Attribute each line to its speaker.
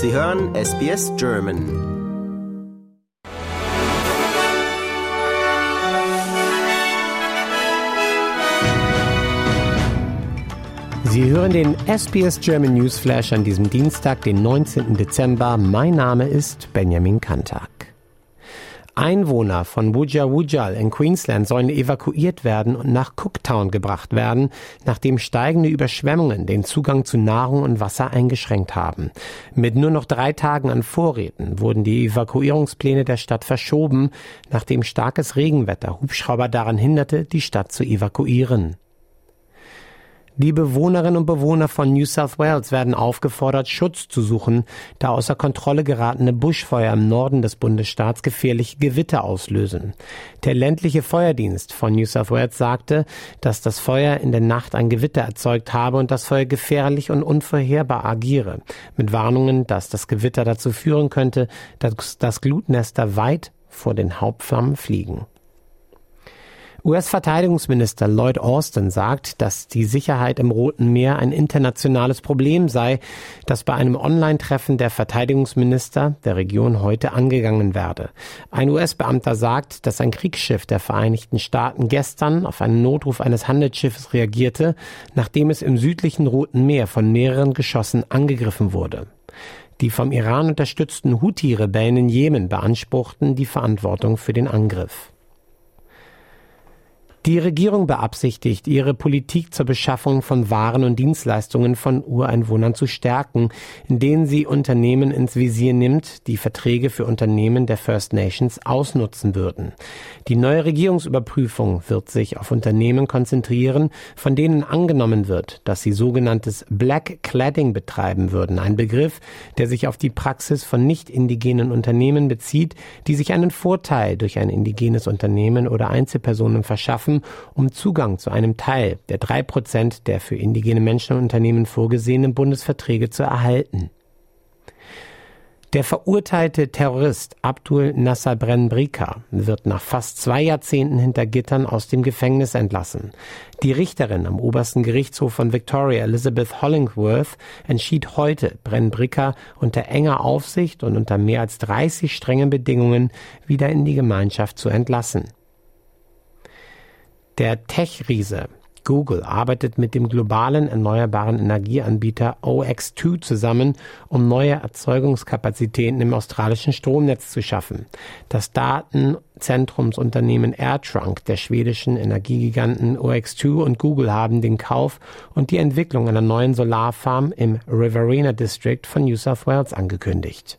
Speaker 1: Sie hören SBS German.
Speaker 2: Sie hören den SBS German Newsflash an diesem Dienstag, den 19. Dezember. Mein Name ist Benjamin Kantak. Einwohner von Wujal in Queensland sollen evakuiert werden und nach Cooktown gebracht werden, nachdem steigende Überschwemmungen den Zugang zu Nahrung und Wasser eingeschränkt haben. Mit nur noch drei Tagen an Vorräten wurden die Evakuierungspläne der Stadt verschoben, nachdem starkes Regenwetter Hubschrauber daran hinderte, die Stadt zu evakuieren. Die Bewohnerinnen und Bewohner von New South Wales werden aufgefordert, Schutz zu suchen, da außer Kontrolle geratene Buschfeuer im Norden des Bundesstaats gefährliche Gewitter auslösen. Der ländliche Feuerdienst von New South Wales sagte, dass das Feuer in der Nacht ein Gewitter erzeugt habe und das Feuer gefährlich und unvorherbar agiere, mit Warnungen, dass das Gewitter dazu führen könnte, dass das Glutnester weit vor den Hauptflammen fliegen. US-Verteidigungsminister Lloyd Austin sagt, dass die Sicherheit im Roten Meer ein internationales Problem sei, das bei einem Online-Treffen der Verteidigungsminister der Region heute angegangen werde. Ein US-Beamter sagt, dass ein Kriegsschiff der Vereinigten Staaten gestern auf einen Notruf eines Handelsschiffes reagierte, nachdem es im südlichen Roten Meer von mehreren Geschossen angegriffen wurde. Die vom Iran unterstützten Houthi-Rebellen in Jemen beanspruchten die Verantwortung für den Angriff. Die Regierung beabsichtigt, ihre Politik zur Beschaffung von Waren und Dienstleistungen von Ureinwohnern zu stärken, indem sie Unternehmen ins Visier nimmt, die Verträge für Unternehmen der First Nations ausnutzen würden. Die neue Regierungsüberprüfung wird sich auf Unternehmen konzentrieren, von denen angenommen wird, dass sie sogenanntes Black Cladding betreiben würden, ein Begriff, der sich auf die Praxis von nicht indigenen Unternehmen bezieht, die sich einen Vorteil durch ein indigenes Unternehmen oder Einzelpersonen verschaffen, um Zugang zu einem Teil der drei Prozent der für indigene Menschen und Unternehmen vorgesehenen Bundesverträge zu erhalten. Der verurteilte Terrorist Abdul Nasser Brenbrika wird nach fast zwei Jahrzehnten hinter Gittern aus dem Gefängnis entlassen. Die Richterin am obersten Gerichtshof von Victoria, Elizabeth Hollingworth, entschied heute, Brenbrika unter enger Aufsicht und unter mehr als 30 strengen Bedingungen wieder in die Gemeinschaft zu entlassen. Der Tech-Riese Google arbeitet mit dem globalen erneuerbaren Energieanbieter OX2 zusammen, um neue Erzeugungskapazitäten im australischen Stromnetz zu schaffen. Das Datenzentrumsunternehmen AirTrunk der schwedischen Energiegiganten OX2 und Google haben den Kauf und die Entwicklung einer neuen Solarfarm im Riverina District von New South Wales angekündigt.